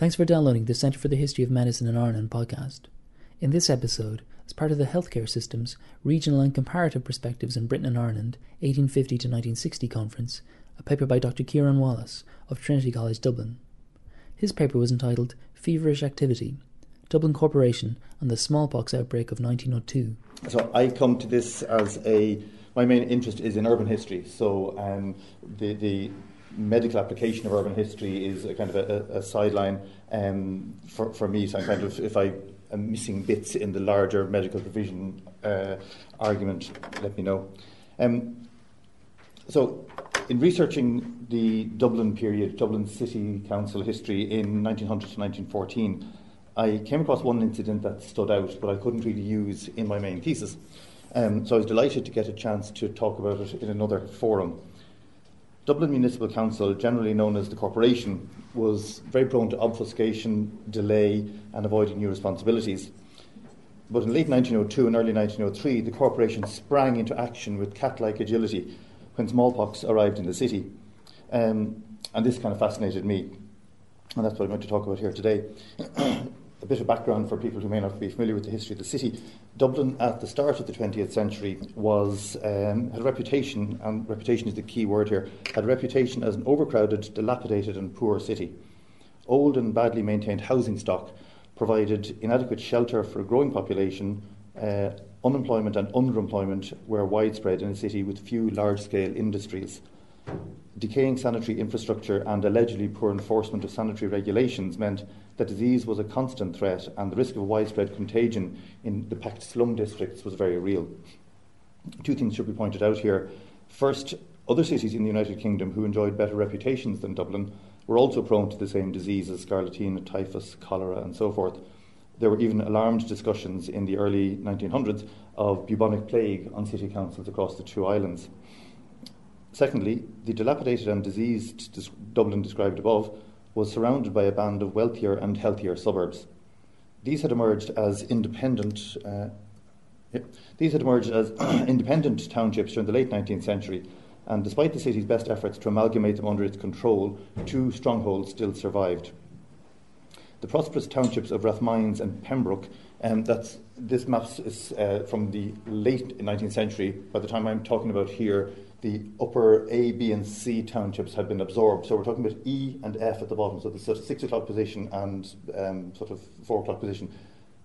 Thanks for downloading the Centre for the History of Medicine in Ireland podcast. In this episode, as part of the Healthcare Systems, Regional and Comparative Perspectives in Britain and Ireland, 1850 to 1960 conference, a paper by Dr. Ciarán Wallace of Trinity College Dublin. His paper was entitled Feverish Activity Dublin Corporation and the Smallpox Outbreak of 1902. So I come to this as a my main interest is in urban history. So um, the the medical application of urban history is a kind of a, a sideline um, for, for me. So I'm kind of, if I am missing bits in the larger medical provision uh, argument, let me know. Um, so, in researching the Dublin period, Dublin City Council history in 1900 to 1914, I came across one incident that stood out, but I couldn't really use in my main thesis. Um, so I was delighted to get a chance to talk about it in another forum. Dublin Municipal Council, generally known as the Corporation, was very prone to obfuscation, delay, and avoiding new responsibilities. But in late 1902 and early 1903, the Corporation sprang into action with cat like agility when smallpox arrived in the city. Um, and this kind of fascinated me. And that's what I'm going to talk about here today. a bit of background for people who may not be familiar with the history of the city. Dublin, at the start of the 20th century, was um, had a reputation, and reputation is the key word here, had a reputation as an overcrowded, dilapidated, and poor city. Old and badly maintained housing stock provided inadequate shelter for a growing population. Uh, unemployment and underemployment were widespread in a city with few large scale industries. Decaying sanitary infrastructure and allegedly poor enforcement of sanitary regulations meant that disease was a constant threat and the risk of widespread contagion in the packed slum districts was very real. Two things should be pointed out here. First, other cities in the United Kingdom who enjoyed better reputations than Dublin were also prone to the same diseases scarlatina, typhus, cholera, and so forth. There were even alarmed discussions in the early 1900s of bubonic plague on city councils across the two islands. Secondly, the dilapidated and diseased Dublin described above was surrounded by a band of wealthier and healthier suburbs. These had emerged as independent. Uh, these had emerged as independent townships during the late 19th century, and despite the city's best efforts to amalgamate them under its control, two strongholds still survived. The prosperous townships of Rathmines and Pembroke, um, that's, this map is uh, from the late 19th century. By the time I'm talking about here, the upper A, B, and C townships had been absorbed. So we're talking about E and F at the bottom, so the sort of six o'clock position and um, sort of four o'clock position.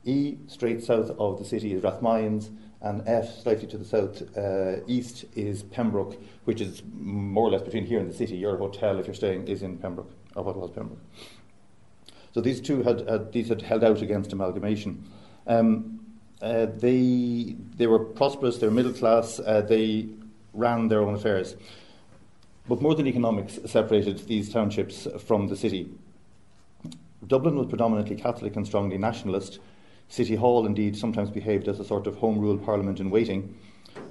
E, straight south of the city, is Rathmines, and F, slightly to the south uh, east, is Pembroke, which is more or less between here and the city. Your hotel, if you're staying, is in Pembroke, or what was Pembroke. So these two had, these had held out against amalgamation. Um, uh, they they were prosperous. They were middle class. Uh, they ran their own affairs. But more than economics separated these townships from the city. Dublin was predominantly Catholic and strongly nationalist. City Hall, indeed, sometimes behaved as a sort of home rule parliament in waiting.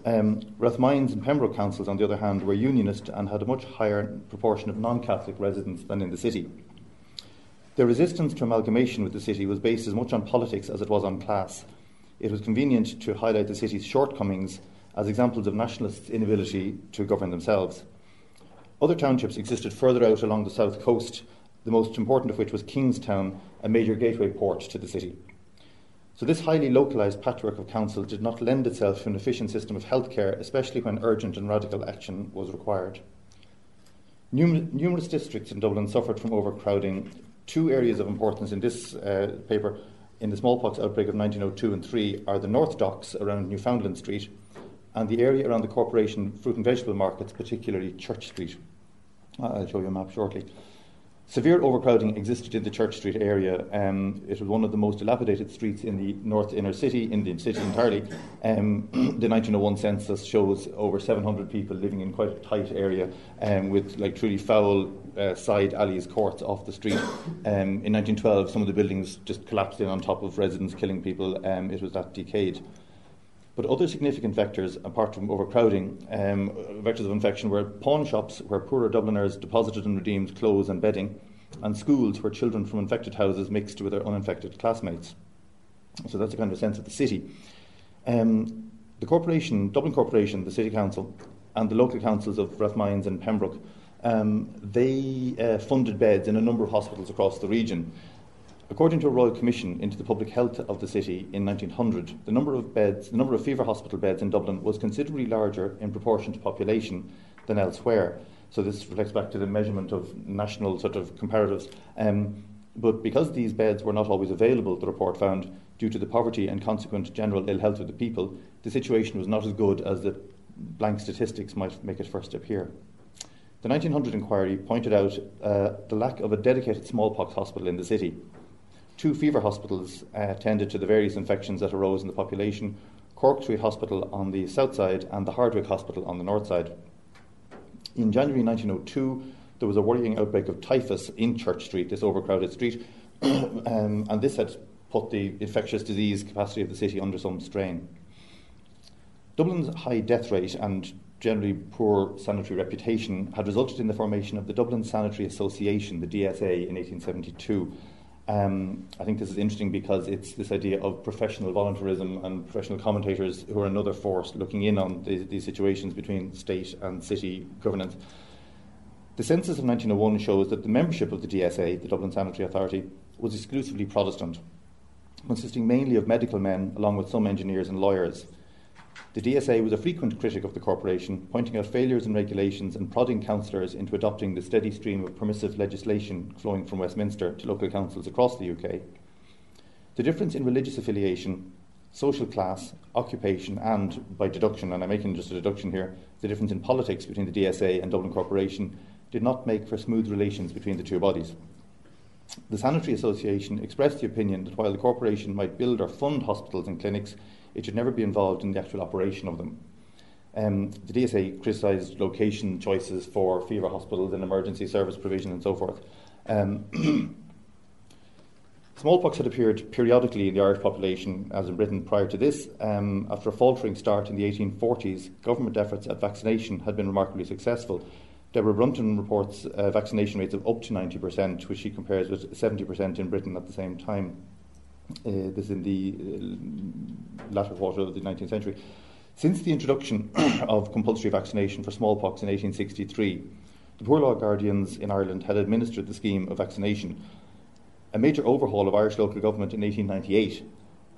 Um, Rathmines and Pembroke councils, on the other hand, were unionist and had a much higher proportion of non Catholic residents than in the city. Their resistance to amalgamation with the city was based as much on politics as it was on class. It was convenient to highlight the city's shortcomings as examples of nationalists' inability to govern themselves. Other townships existed further out along the south coast, the most important of which was Kingstown, a major gateway port to the city. So, this highly localised patchwork of councils did not lend itself to an efficient system of healthcare, especially when urgent and radical action was required. numerous districts in Dublin suffered from overcrowding. Two areas of importance in this uh, paper in the smallpox outbreak of 1902 and 3 are the North Docks around Newfoundland Street and the area around the corporation fruit and vegetable markets, particularly Church Street. I'll show you a map shortly. Severe overcrowding existed in the Church Street area. Um, it was one of the most dilapidated streets in the north inner city, in the city entirely. Um, the 1901 census shows over 700 people living in quite a tight area um, with like truly foul uh, side alleys, courts off the street. Um, in 1912, some of the buildings just collapsed in on top of residents, killing people. Um, it was that decayed. But other significant vectors, apart from overcrowding, um, vectors of infection were pawn shops where poorer Dubliners deposited and redeemed clothes and bedding, and schools where children from infected houses mixed with their uninfected classmates. So that's a kind of sense of the city. Um, the corporation, Dublin Corporation, the City Council, and the local councils of Rathmines and Pembroke um, they uh, funded beds in a number of hospitals across the region. According to a Royal Commission into the public health of the city in 1900, the number of beds, the number of fever hospital beds in Dublin was considerably larger in proportion to population than elsewhere. So this reflects back to the measurement of national sort of comparatives. Um, but because these beds were not always available, the report found, due to the poverty and consequent general ill health of the people, the situation was not as good as the blank statistics might make it first appear. The 1900 inquiry pointed out uh, the lack of a dedicated smallpox hospital in the city. Two fever hospitals uh, tended to the various infections that arose in the population Cork Street Hospital on the south side and the Hardwicke Hospital on the north side. In January 1902, there was a worrying outbreak of typhus in Church Street, this overcrowded street, um, and this had put the infectious disease capacity of the city under some strain. Dublin's high death rate and generally poor sanitary reputation had resulted in the formation of the Dublin Sanitary Association, the DSA, in 1872. Um, I think this is interesting because it's this idea of professional voluntarism and professional commentators who are another force looking in on the, these situations between state and city governance. The census of 1901 shows that the membership of the DSA, the Dublin Sanitary Authority, was exclusively Protestant, consisting mainly of medical men along with some engineers and lawyers. The DSA was a frequent critic of the corporation, pointing out failures in regulations and prodding councillors into adopting the steady stream of permissive legislation flowing from Westminster to local councils across the UK. The difference in religious affiliation, social class, occupation, and, by deduction, and I'm making just a deduction here, the difference in politics between the DSA and Dublin Corporation did not make for smooth relations between the two bodies. The Sanitary Association expressed the opinion that while the corporation might build or fund hospitals and clinics, it should never be involved in the actual operation of them. Um, the DSA criticised location choices for fever hospitals and emergency service provision and so forth. Um, smallpox had appeared periodically in the Irish population, as in Britain prior to this. Um, after a faltering start in the 1840s, government efforts at vaccination had been remarkably successful. Deborah Brunton reports uh, vaccination rates of up to 90%, which she compares with 70% in Britain at the same time. Uh, this in the uh, latter quarter of the 19th century. Since the introduction of compulsory vaccination for smallpox in 1863, the Poor Law Guardians in Ireland had administered the scheme of vaccination. A major overhaul of Irish local government in 1898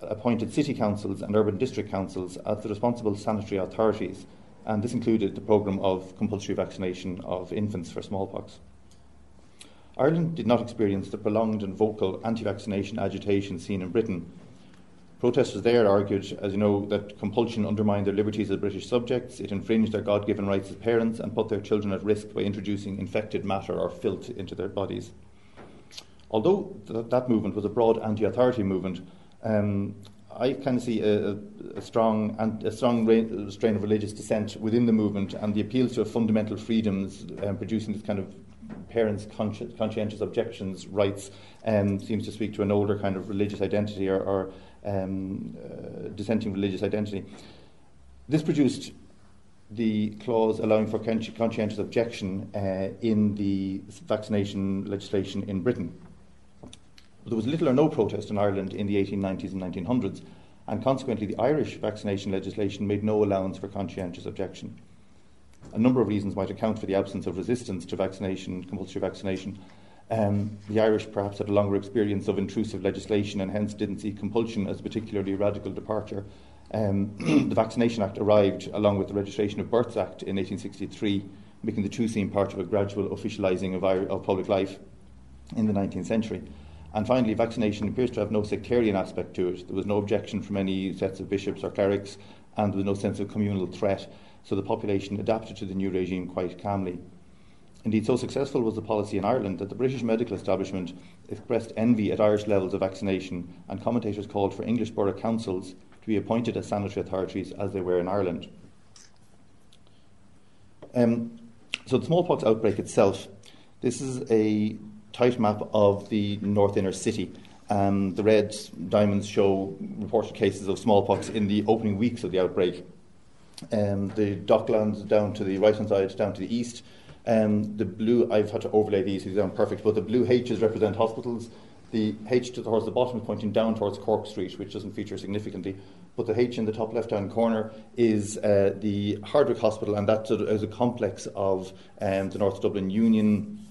appointed city councils and urban district councils as the responsible sanitary authorities, and this included the programme of compulsory vaccination of infants for smallpox. Ireland did not experience the prolonged and vocal anti vaccination agitation seen in Britain. Protesters there argued, as you know, that compulsion undermined their liberties as British subjects, it infringed their God given rights as parents, and put their children at risk by introducing infected matter or filth into their bodies. Although th- that movement was a broad anti authority movement, um, I kind of see a, a strong, a strong ra- strain of religious dissent within the movement and the appeals to fundamental freedoms um, producing this kind of parents' consci- conscientious objections rights um, seems to speak to an older kind of religious identity or, or um, uh, dissenting religious identity. This produced the clause allowing for conscientious objection uh, in the vaccination legislation in Britain. There was little or no protest in Ireland in the 1890s and 1900s, and consequently, the Irish vaccination legislation made no allowance for conscientious objection a number of reasons might account for the absence of resistance to vaccination, compulsory vaccination. Um, the Irish perhaps had a longer experience of intrusive legislation and hence didn't see compulsion as a particularly radical departure. Um, the Vaccination Act arrived along with the Registration of Births Act in 1863, making the two seem part of a gradual officialising of, of public life in the 19th century. And finally, vaccination appears to have no sectarian aspect to it. There was no objection from any sets of bishops or clerics, and there was no sense of communal threat so the population adapted to the new regime quite calmly. Indeed, so successful was the policy in Ireland that the British medical establishment expressed envy at Irish levels of vaccination, and commentators called for English borough councils to be appointed as sanitary authorities as they were in Ireland. Um, so, the smallpox outbreak itself this is a tight map of the north inner city. Um, the red diamonds show reported cases of smallpox in the opening weeks of the outbreak um, the docklands down to the right hand side, down to the east. Um, the blue, I've had to overlay these, these aren't perfect, but the blue H's represent hospitals, The H towards the bottom is pointing down towards Cork Street, which doesn't feature significantly. But the H in the top left hand corner is uh, the Hardwicke Hospital, and that is a complex of um, the North Dublin Union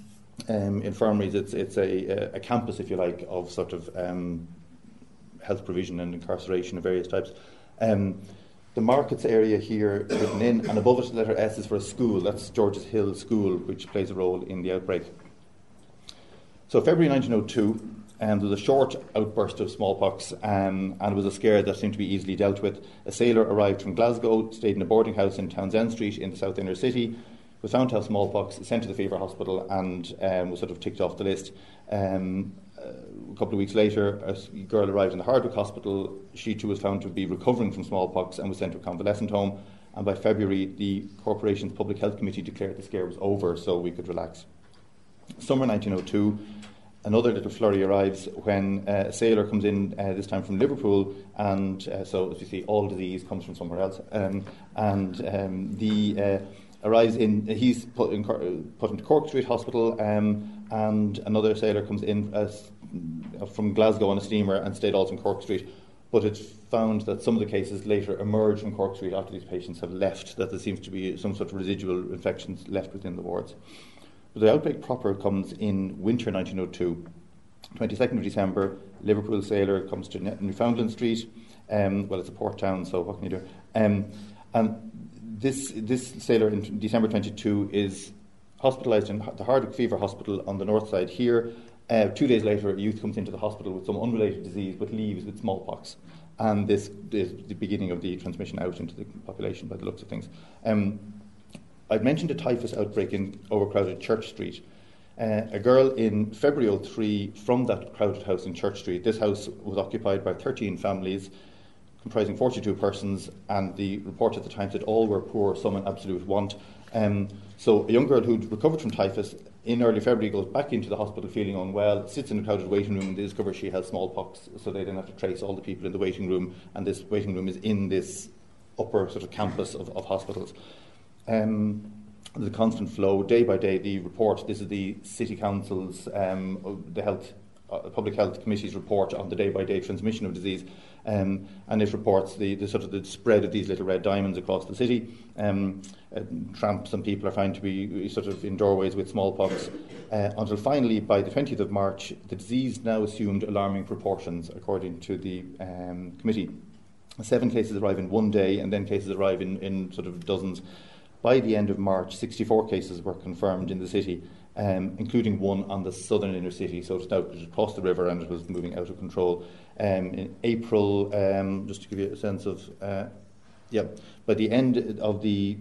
um, infirmaries. It's, it's a, a, campus, if you like, of sort of um, health provision and incarceration of various types. The markets area here written in, and above it, the letter S is for a school. That's George's Hill School, which plays a role in the outbreak. So, February 1902, um, there was a short outburst of smallpox, um, and it was a scare that seemed to be easily dealt with. A sailor arrived from Glasgow, stayed in a boarding house in Townsend Street in the south inner city, was found to have smallpox, sent to the fever hospital, and um, was sort of ticked off the list. Um, a couple of weeks later, a girl arrived in the Hardwicke Hospital. She too was found to be recovering from smallpox and was sent to a convalescent home. And by February, the corporation's Public Health Committee declared the scare was over, so we could relax. Summer 1902, another little flurry arrives when uh, a sailor comes in, uh, this time from Liverpool, and uh, so as you see, all disease comes from somewhere else. Um, and um, the uh, arrives in, he's put, in, put into Cork Street Hospital, um, and another sailor comes in as from Glasgow on a steamer and stayed also in Cork Street. But it's found that some of the cases later emerge from Cork Street after these patients have left, that there seems to be some sort of residual infections left within the wards. But the outbreak proper comes in winter 1902. 22nd of December, Liverpool sailor comes to Newfoundland Street. Um, well, it's a port town, so what can you do? Um, and this, this sailor in December 22 is hospitalised in the Hardwicke Fever Hospital on the north side here uh, two days later, a youth comes into the hospital with some unrelated disease but leaves with smallpox. And this is the beginning of the transmission out into the population by the looks of things. Um, I'd mentioned a typhus outbreak in overcrowded Church Street. Uh, a girl in February 03 from that crowded house in Church Street. This house was occupied by 13 families comprising 42 persons, and the report at the time said all were poor, some in absolute want. Um, so a young girl who'd recovered from typhus in early February goes back into the hospital feeling unwell, sits in a crowded waiting room, and they discover she has smallpox. So they then have to trace all the people in the waiting room, and this waiting room is in this upper sort of campus of, of hospitals. Um, a constant flow, day by day. The report, this is the City Council's, um, the Health, uh, Public Health Committee's report on the day by day transmission of disease. Um, and it reports the, the, sort of the spread of these little red diamonds across the city. Um, uh, tramps and people are found to be sort of in doorways with smallpox. Uh, until finally, by the 20th of March, the disease now assumed alarming proportions, according to the um, committee. Seven cases arrive in one day, and then cases arrive in, in sort of dozens. By the end of March, 64 cases were confirmed in the city, um, including one on the southern inner city. So it's now across the river and it was moving out of control. Um, in April, um, just to give you a sense of, uh, yeah, by the end of the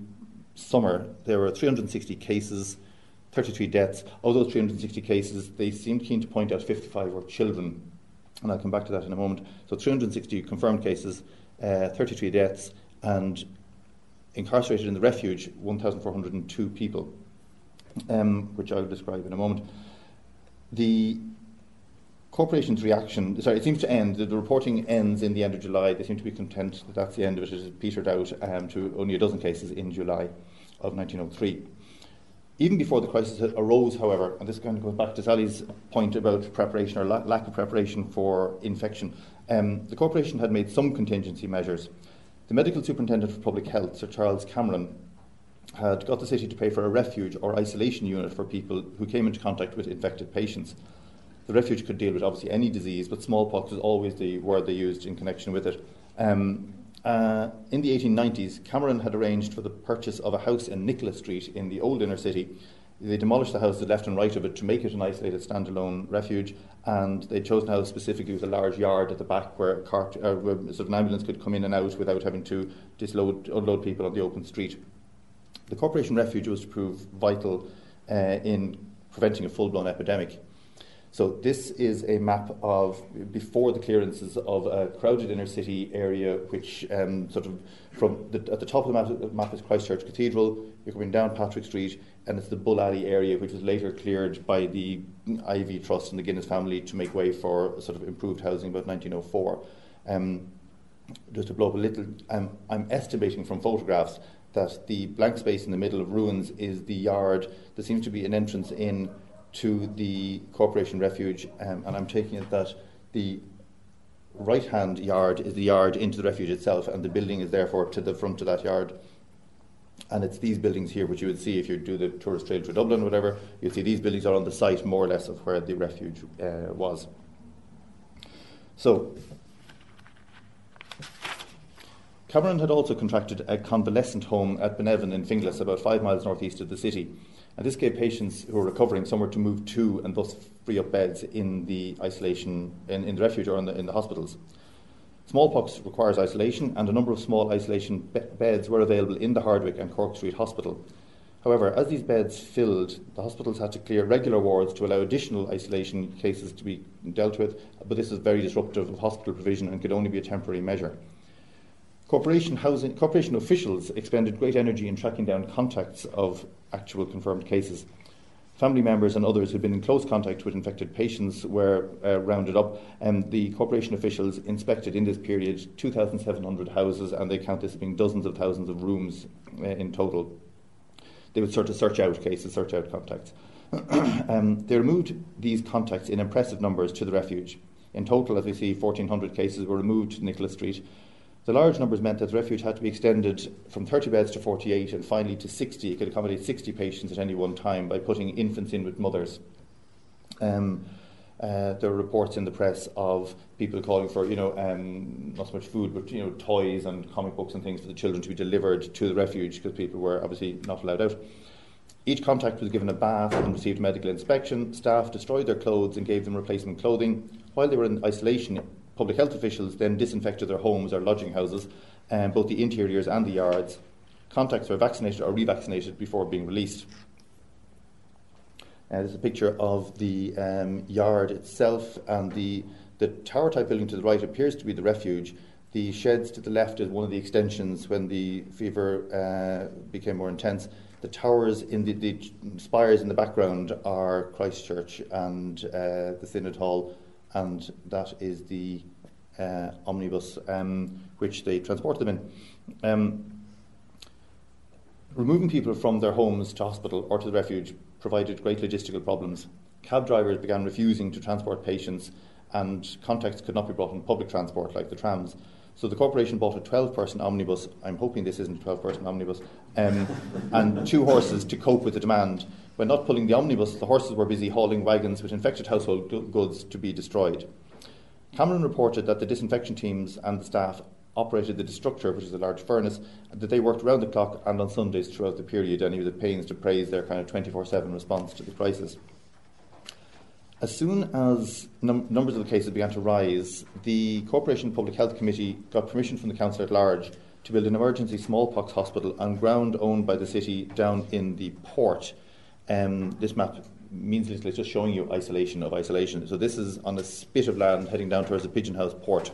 summer, there were 360 cases, 33 deaths. Of those 360 cases, they seemed keen to point out 55 were children, and I'll come back to that in a moment. So 360 confirmed cases, uh, 33 deaths, and incarcerated in the refuge, 1,402 people, um, which I'll describe in a moment. The corporation's reaction, sorry, it seems to end, the, the, reporting ends in the end of July. They seem to be content that that's the end of it. It petered out um, to only a dozen cases in July of 1903. Even before the crisis arose, however, and this kind of goes back to Sally's point about preparation or la- lack of preparation for infection, um, the corporation had made some contingency measures. The medical superintendent for public health, Sir Charles Cameron, had got the city to pay for a refuge or isolation unit for people who came into contact with infected patients the refuge could deal with obviously any disease, but smallpox was always the word they used in connection with it. Um, uh, in the 1890s, Cameron had arranged for the purchase of a house in Nicholas Street in the old inner city. They demolished the house the left and right of it to make it an isolated standalone refuge, and they chose a house specifically with a large yard at the back where, cart, uh, where sort of an ambulance could come in and out without having to disload, unload people on the open street. The corporation refuge was to prove vital uh, in preventing a full blown epidemic. So this is a map of before the clearances of a crowded inner city area, which um, sort of from the, at the top of the map, map, is Christchurch Cathedral. You're coming down Patrick Street, and it's the Bull Alley area, which was later cleared by the Iveagh Trust and the Guinness family to make way for sort of improved housing about 1904. Um, just to blow up a little, um, I'm estimating from photographs that the blank space in the middle of ruins is the yard. There seems to be an entrance in to the Corporation Refuge, um, and I'm taking it that the right hand yard is the yard into the refuge itself, and the building is therefore to the front of that yard. And it's these buildings here, which you would see if you do the tourist trail to Dublin or whatever, you'll see these buildings are on the site more or less of where the refuge uh, was. So, Cameron had also contracted a convalescent home at Beneavin in Finglas, about five miles northeast of the city. And this gave patients who were recovering somewhere to move to and thus free up beds in the isolation, in, in the refuge or in the, in the hospitals. Smallpox requires isolation, and a number of small isolation be- beds were available in the Hardwicke and Cork Street Hospital. However, as these beds filled, the hospitals had to clear regular wards to allow additional isolation cases to be dealt with, but this is very disruptive of hospital provision and could only be a temporary measure. Corporation, housing, corporation officials expended great energy in tracking down contacts of actual confirmed cases. Family members and others who had been in close contact with infected patients were uh, rounded up, and the corporation officials inspected in this period 2,700 houses, and they count this being dozens of thousands of rooms uh, in total. They would sort of search out cases, search out contacts. um, they removed these contacts in impressive numbers to the refuge. In total, as we see, 1,400 cases were removed to Nicholas Street, the large numbers meant that the refuge had to be extended from 30 beds to 48 and finally to 60. It could accommodate 60 patients at any one time by putting infants in with mothers. Um, uh, there were reports in the press of people calling for, you know, um, not so much food, but you know, toys and comic books and things for the children to be delivered to the refuge because people were obviously not allowed out. Each contact was given a bath and received medical inspection. Staff destroyed their clothes and gave them replacement clothing. While they were in isolation, public health officials then disinfected their homes or lodging houses, um, both the interiors and the yards. Contacts were vaccinated or revaccinated before being released. Uh, there's a picture of the um, yard itself, and the, the tower type building to the right appears to be the refuge. The sheds to the left is one of the extensions when the fever uh, became more intense. The towers in the, the, spires in the background are Christchurch and uh, the Synod Hall and that is the uh, omnibus um, which they transport them in. Um, removing people from their homes to hospital or to the refuge provided great logistical problems. Cab drivers began refusing to transport patients, and contacts could not be brought on public transport like the trams. So the corporation bought a 12 person omnibus. I'm hoping this isn't a 12 person omnibus. Um, and two horses to cope with the demand. When not pulling the omnibus, the horses were busy hauling wagons with infected household goods to be destroyed. Cameron reported that the disinfection teams and the staff operated the destructor, which is a large furnace, and that they worked round the clock and on Sundays throughout the period, and he was at pains to praise their kind of 24 7 response to the crisis. As soon as num- numbers of the cases began to rise, the Corporation Public Health Committee got permission from the Council at Large to build an emergency smallpox hospital on ground owned by the city down in the port. Um, this map means it's just showing you isolation of isolation. So this is on a spit of land heading down towards the Pigeon House port,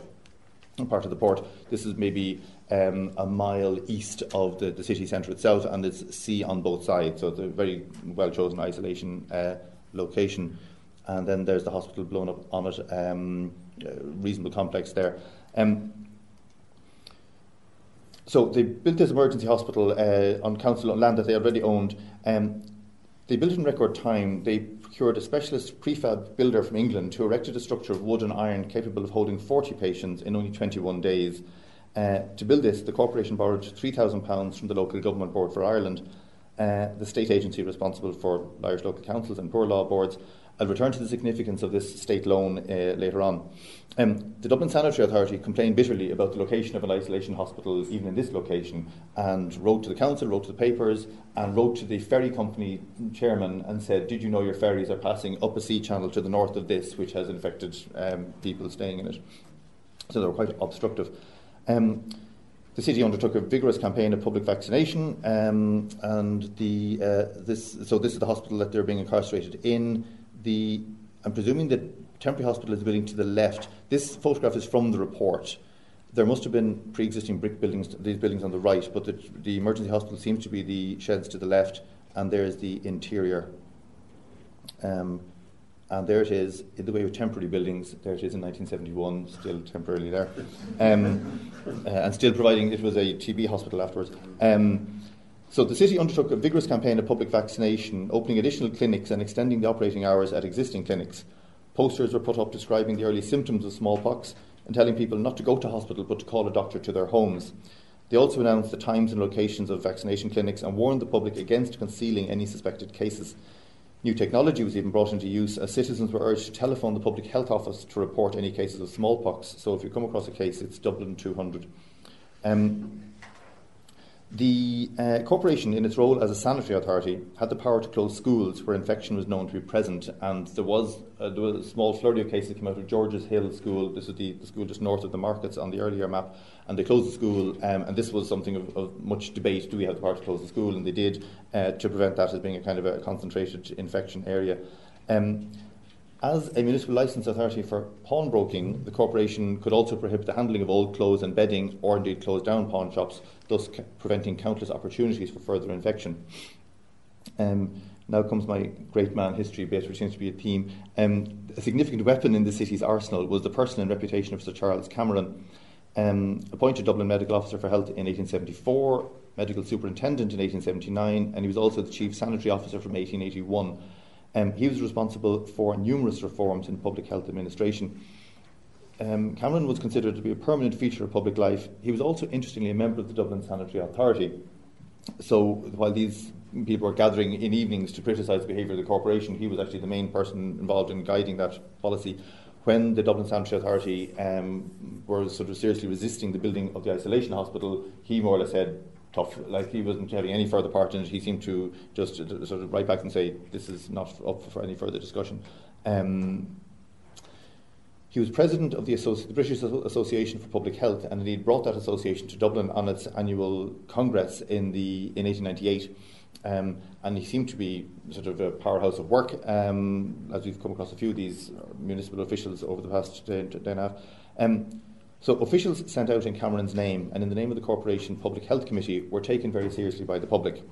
part of the port. This is maybe um, a mile east of the, the city centre itself, and it's sea on both sides. So it's a very well chosen isolation uh, location and then there's the hospital blown up on it, um, reasonable complex there. Um, so they built this emergency hospital uh, on council land that they already owned. Um, they built it in record time. They procured a specialist prefab builder from England who erected a structure of wood and iron capable of holding 40 patients in only 21 days. Uh, to build this, the corporation borrowed £3,000 from the local government board for Ireland, uh, the state agency responsible for Irish local councils and poor law boards, I'll return to the significance of this state loan uh, later on. Um, the Dublin Sanitary Authority complained bitterly about the location of an isolation hospital, even in this location, and wrote to the council, wrote to the papers, and wrote to the ferry company chairman and said, Did you know your ferries are passing up a sea channel to the north of this, which has infected um, people staying in it? So they were quite obstructive. Um, the city undertook a vigorous campaign of public vaccination, um, and the, uh, this, so this is the hospital that they're being incarcerated in the, I'm presuming that temporary hospital is the building to the left. This photograph is from the report. There must have been pre-existing brick buildings, these buildings on the right, but the, the emergency hospital seems to be the sheds to the left, and there's the interior. Um, and there it is, in the way of temporary buildings. There it is in 1971, still temporarily there, um, uh, and still providing. It was a TB hospital afterwards. Um, So the city undertook a vigorous campaign of public vaccination, opening additional clinics and extending the operating hours at existing clinics. Posters were put up describing the early symptoms of smallpox and telling people not to go to hospital but to call a doctor to their homes. They also announced the times and locations of vaccination clinics and warned the public against concealing any suspected cases. New technology was even brought into use as citizens were urged to telephone the Public Health Office to report any cases of smallpox. So if you come across a case, it's Dublin 200. Um, the uh, corporation, in its role as a sanitary authority, had the power to close schools where infection was known to be present, and there was, uh, there was a small flurry of cases that came out of George's Hill School. This is the, the, school just north of the markets on the earlier map, and they closed the school. Um, and this was something of, of, much debate: do we have the power to close the school? And they did uh, to prevent that as being a kind of a concentrated infection area. Um, as a municipal licensed authority for pawnbroking, the corporation could also prohibit the handling of old clothes and bedding or indeed close down pawn shops, thus ca- preventing countless opportunities for further infection. Um, now comes my great man history bit, which seems to be a theme. Um, a significant weapon in the city's arsenal was the person and reputation of Sir Charles Cameron. Um, appointed Dublin Medical Officer for Health in 1874, Medical Superintendent in 1879, and he was also the Chief Sanitary Officer from 1881. Um, he was responsible for numerous reforms in public health administration. Um, Cameron was considered to be a permanent feature of public life. He was also, interestingly, a member of the Dublin Sanitary Authority. So while these people were gathering in evenings to criticise the behaviour of the corporation, he was actually the main person involved in guiding that policy. When the Dublin Sanitary Authority um, were sort of seriously resisting the building of the isolation hospital, he more or less said, tough. Like he wasn't having any further part in it. He seemed to just sort of write back and say, "This is not up for any further discussion." Um, he was president of the, Associ- the, British Association for Public Health, and indeed brought that association to Dublin on its annual congress in the in 1898. Um, and he seemed to be sort of a powerhouse of work, um, as we've come across a few of these municipal officials over the past day, day and a half. Um, so officials sent out in Cameron's name and in the name of the Corporation Public Health Committee were taken very seriously by the public.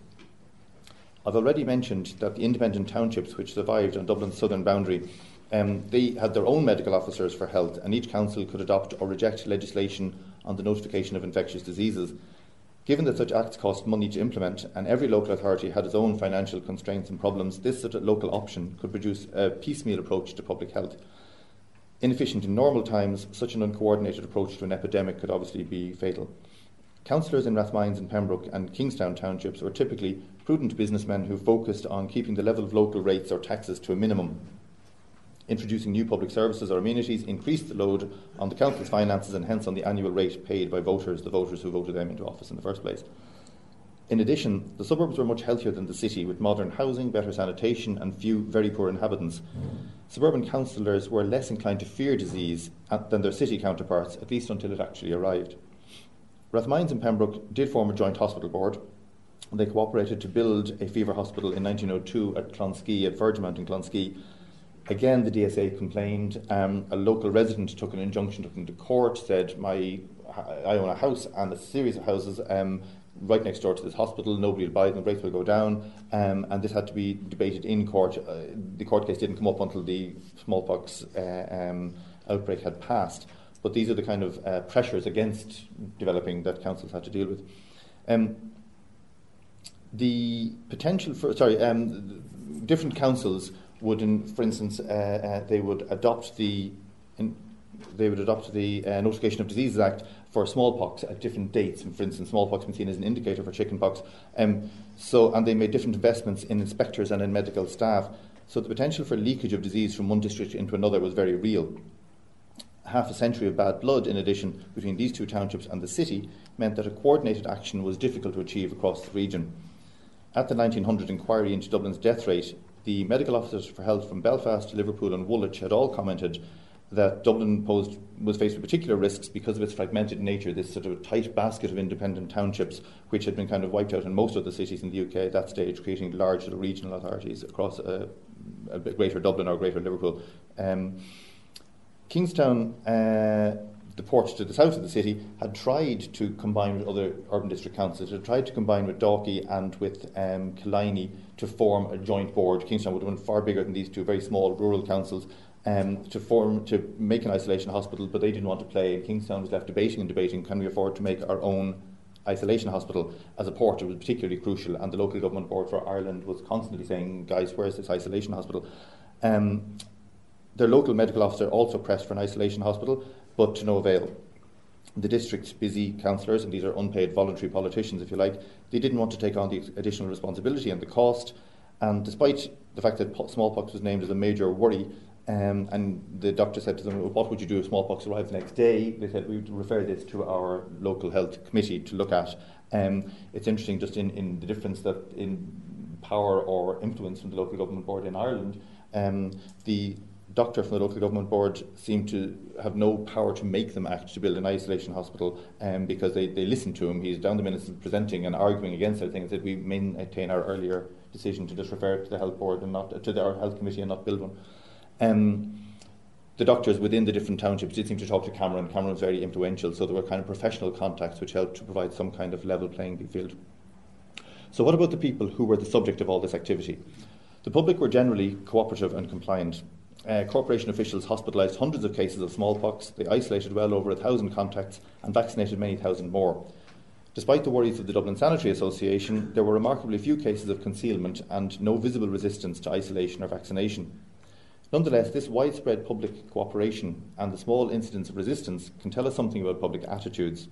I've already mentioned that the independent townships which survived on Dublin's southern boundary um, they had their own medical officers for health, and each council could adopt or reject legislation on the notification of infectious diseases. Given that such acts cost money to implement, and every local authority had its own financial constraints and problems, this sort of local option could produce a piecemeal approach to public health. Inefficient in normal times, such an uncoordinated approach to an epidemic could obviously be fatal. Councillors in Rathmines and Pembroke and Kingstown townships were typically prudent businessmen who focused on keeping the level of local rates or taxes to a minimum. Introducing new public services or amenities increased the load on the council's finances and hence on the annual rate paid by voters, the voters who voted them into office in the first place. In addition, the suburbs were much healthier than the city, with modern housing, better sanitation, and few very poor inhabitants. Suburban councillors were less inclined to fear disease uh, than their city counterparts, at least until it actually arrived. Rathmines and Pembroke did form a joint hospital board. They cooperated to build a fever hospital in 1902 at Clonskeagh, at Vergemount in Clonskeagh. Again, the DSA complained. Um, a local resident took an injunction, took them to court, said, my, I own a house and a series of houses. Um, right next door to this hospital. Nobody will buy it, and the rates will go down. Um, and this had to be debated in court. Uh, the court case didn't come up until the smallpox uh, um, outbreak had passed. But these are the kind of uh, pressures against developing that councils had to deal with. Um, the potential for sorry, um, different councils would, in, for instance, uh, uh, they would adopt the in, they would adopt the uh, Notification of Diseases Act for smallpox at different dates. And for instance, smallpox been seen as an indicator for chickenpox. Um, so, and they made different investments in inspectors and in medical staff. So the potential for leakage of disease from one district into another was very real. Half a century of bad blood, in addition, between these two townships and the city, meant that a coordinated action was difficult to achieve across the region. At the 1900 inquiry into Dublin's death rate, the medical officers for health from Belfast, Liverpool, and Woolwich had all commented that Dublin posed, was faced with particular risks because of its fragmented nature, this sort of tight basket of independent townships, which had been kind of wiped out in most of the cities in the UK at that stage, creating large regional authorities across a, a greater Dublin or greater Liverpool. Um, Kingstown, uh, the port to the south of the city, had tried to combine with other urban district councils. Had tried to combine with Dalkey and with um, Killiney to form a joint board. Kingstown would have been far bigger than these two very small rural councils um, to form to make an isolation hospital, but they didn't want to play. And Kingstown was left debating and debating: can we afford to make our own isolation hospital as a port, it was particularly crucial, and the local government board for Ireland was constantly saying, guys, where's this isolation hospital? Um, their local medical officer also pressed for an isolation hospital, but to no avail. The district's busy councillors, and these are unpaid voluntary politicians, if you like, they didn't want to take on the additional responsibility and the cost. And despite the fact that smallpox was named as a major worry, um, and the doctor said to them, well, What would you do if smallpox arrived the next day? They said, We would refer this to our local health committee to look at. Um, it's interesting just in, in the difference that in power or influence from the local government board in Ireland, um, the doctor from the local government board seemed to have no power to make them act to build an isolation hospital um, because they, they listened to him. He's down the minutes presenting and arguing against everything and said we maintain our earlier decision to just refer it to the health board and not to the, our health committee and not build one. Um, the doctors within the different townships did seem to talk to Cameron. Cameron was very influential, so there were kind of professional contacts which helped to provide some kind of level playing field. So, what about the people who were the subject of all this activity? The public were generally cooperative and compliant. Uh, corporation officials hospitalised hundreds of cases of smallpox, they isolated well over a thousand contacts, and vaccinated many thousand more. Despite the worries of the Dublin Sanitary Association, there were remarkably few cases of concealment and no visible resistance to isolation or vaccination. Nonetheless, this widespread public cooperation and the small incidents of resistance can tell us something about public attitudes.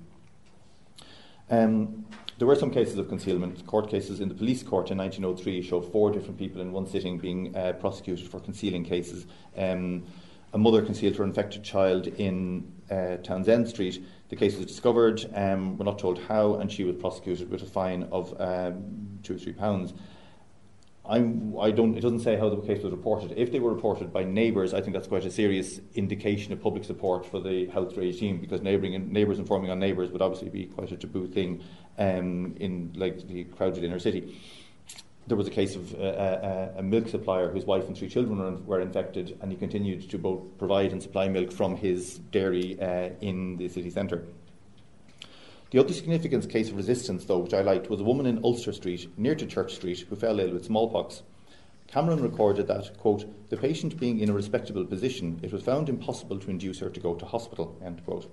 Um, there were some cases of concealment. Court cases in the police court in 1903 show four different people in one sitting being uh, prosecuted for concealing cases. Um, a mother concealed her infected child in uh, Townsend Street. The case was discovered, um, we're not told how, and she was prosecuted with a fine of um, two or three pounds. I'm, I don't, it doesn't say how the case was reported. If they were reported by neighbours, I think that's quite a serious indication of public support for the health regime because neighbouring neighbours informing on neighbours would obviously be quite a taboo thing um, in like the crowded inner city. There was a case of a, a, a milk supplier whose wife and three children were, were, infected, and he continued to both provide and supply milk from his dairy uh, in the city centre. The other significant case of resistance, though, which I liked, was a woman in Ulster Street, near to Church Street, who fell ill with smallpox. Cameron recorded that, quote, the patient being in a respectable position, it was found impossible to induce her to go to hospital, end quote.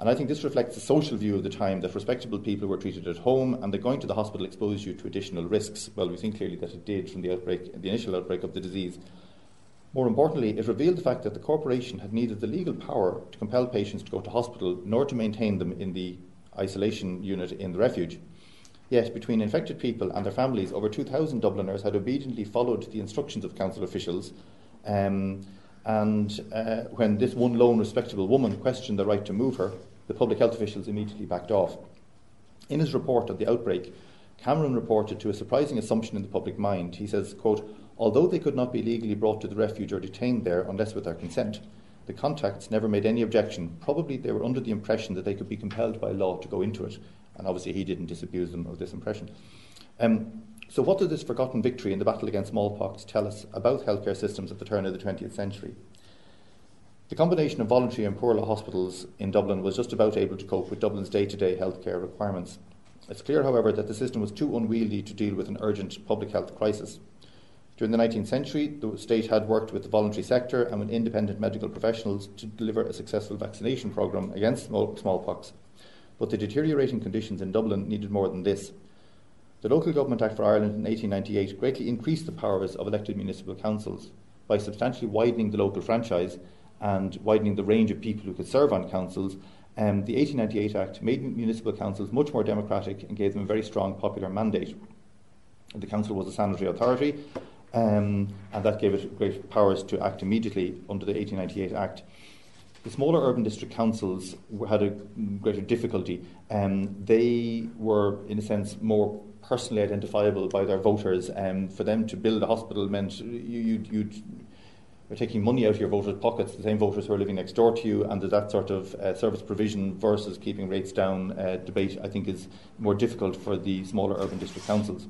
And I think this reflects the social view of the time that respectable people were treated at home and that going to the hospital exposed you to additional risks. Well, we think clearly that it did from the outbreak, the initial outbreak of the disease. More importantly, it revealed the fact that the corporation had neither the legal power to compel patients to go to hospital nor to maintain them in the isolation unit in the refuge. Yet, between infected people and their families, over 2,000 Dubliners had obediently followed the instructions of council officials. Um, and uh, when this one lone respectable woman questioned the right to move her, the public health officials immediately backed off. In his report of the outbreak, Cameron reported to a surprising assumption in the public mind. He says, quote, although they could not be legally brought to the refuge or detained there unless with their consent, the contacts never made any objection. Probably they were under the impression that they could be compelled by law to go into it, and obviously he didn't disabuse them of this impression. Um, so, what does this forgotten victory in the battle against smallpox tell us about healthcare systems at the turn of the 20th century? The combination of voluntary and poor law hospitals in Dublin was just about able to cope with Dublin's day to day healthcare requirements. It's clear, however, that the system was too unwieldy to deal with an urgent public health crisis. During the 19th century, the state had worked with the voluntary sector and with independent medical professionals to deliver a successful vaccination programme against smallpox. But the deteriorating conditions in Dublin needed more than this. The Local Government Act for Ireland in 1898 greatly increased the powers of elected municipal councils by substantially widening the local franchise and widening the range of people who could serve on councils. Um, the 1898 Act made municipal councils much more democratic and gave them a very strong popular mandate. The council was a sanitary authority um, and that gave it great powers to act immediately under the 1898 Act. The smaller urban district councils had a greater difficulty. Um, they were, in a sense, more personally identifiable by their voters. Um, for them to build a hospital meant you, would you're taking money out of your voters' pockets, the same voters who are living next door to you, and that sort of uh, service provision versus keeping rates down uh, debate, I think, is more difficult for the smaller urban district councils.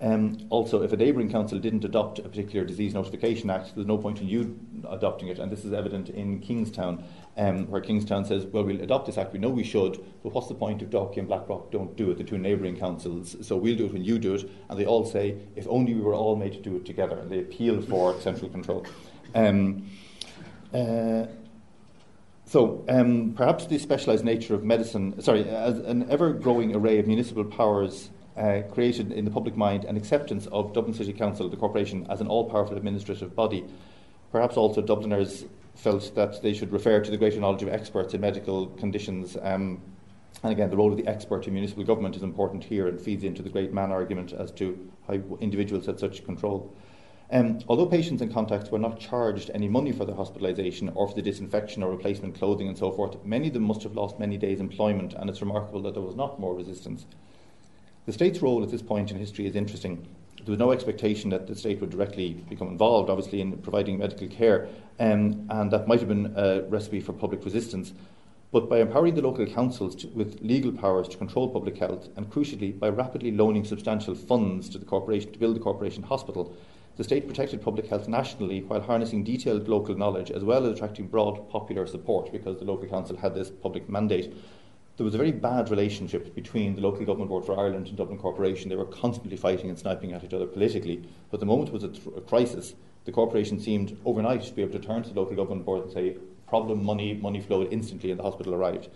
Um, also, if a neighbouring council didn't adopt a particular disease notification act, there's no point in you adopting it, and this is evident in Kingstown, um, where Kingstown says, well, we'll adopt this act, we know we should, but what's the point if Dalkey and Blackrock don't do it, the two neighbouring councils, so we'll do it when you do it, and they all say, if only we were all made to do it together, and they appeal for central control. Um, uh, So, um, perhaps the specialised nature of medicine, sorry, as an ever growing array of municipal powers uh, created in the public mind an acceptance of Dublin City Council, the corporation, as an all powerful administrative body. Perhaps also Dubliners felt that they should refer to the greater knowledge of experts in medical conditions. Um, and again, the role of the expert in municipal government is important here and feeds into the great man argument as to how individuals had such control. Um, although patients and contacts were not charged any money for their hospitalisation or for the disinfection or replacement clothing and so forth, many of them must have lost many days' employment, and it's remarkable that there was not more resistance. The state's role at this point in history is interesting. There was no expectation that the state would directly become involved, obviously, in providing medical care, um, and that might have been a recipe for public resistance. But by empowering the local councils to, with legal powers to control public health, and crucially by rapidly loaning substantial funds to the corporation to build the corporation hospital, the state protected public health nationally while harnessing detailed local knowledge as well as attracting broad popular support because the local council had this public mandate. There was a very bad relationship between the Local Government Board for Ireland and Dublin Corporation. They were constantly fighting and sniping at each other politically. But the moment was a, th- a crisis. The corporation seemed overnight to be able to turn to the Local Government Board and say, problem, money, money flowed instantly, and the hospital arrived.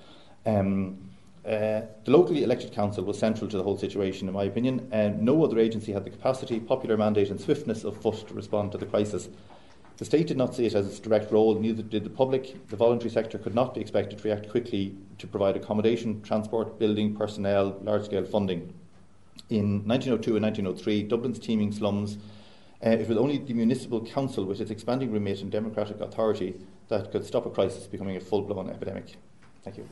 Um, uh, the locally elected council was central to the whole situation, in my opinion, and no other agency had the capacity, popular mandate, and swiftness of foot to respond to the crisis. The state did not see it as its direct role, neither did the public. The voluntary sector could not be expected to react quickly to provide accommodation, transport, building, personnel, large scale funding. In 1902 and 1903, Dublin's teeming slums, uh, it was only the municipal council, with its expanding remit and democratic authority, that could stop a crisis becoming a full blown epidemic. Thank you.